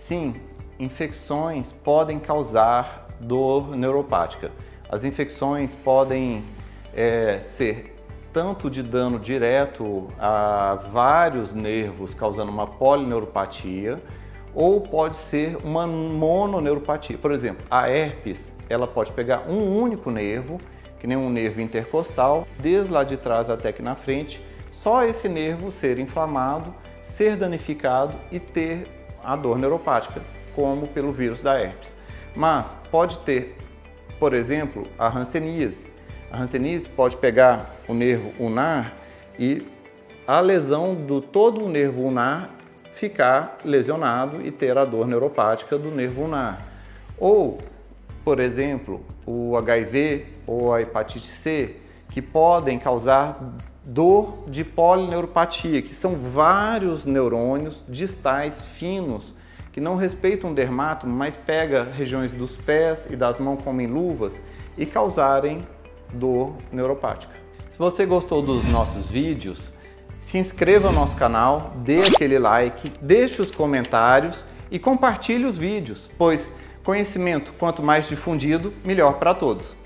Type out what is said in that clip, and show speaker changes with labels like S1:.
S1: Sim, infecções podem causar dor neuropática. As infecções podem é, ser tanto de dano direto a vários nervos, causando uma polineuropatia, ou pode ser uma mononeuropatia. Por exemplo, a herpes, ela pode pegar um único nervo, que nem um nervo intercostal, desde lá de trás até aqui na frente, só esse nervo ser inflamado, ser danificado e ter a dor neuropática, como pelo vírus da herpes. Mas pode ter, por exemplo, a hanseníase. A hanseníase pode pegar o nervo ulnar e a lesão do todo o nervo ulnar ficar lesionado e ter a dor neuropática do nervo ulnar. Ou, por exemplo, o HIV ou a hepatite C, que podem causar dor de polineuropatia, que são vários neurônios distais finos que não respeitam o dermato, mas pega regiões dos pés e das mãos como em luvas e causarem dor neuropática. Se você gostou dos nossos vídeos, se inscreva no nosso canal, dê aquele like, deixe os comentários e compartilhe os vídeos, pois conhecimento quanto mais difundido, melhor para todos.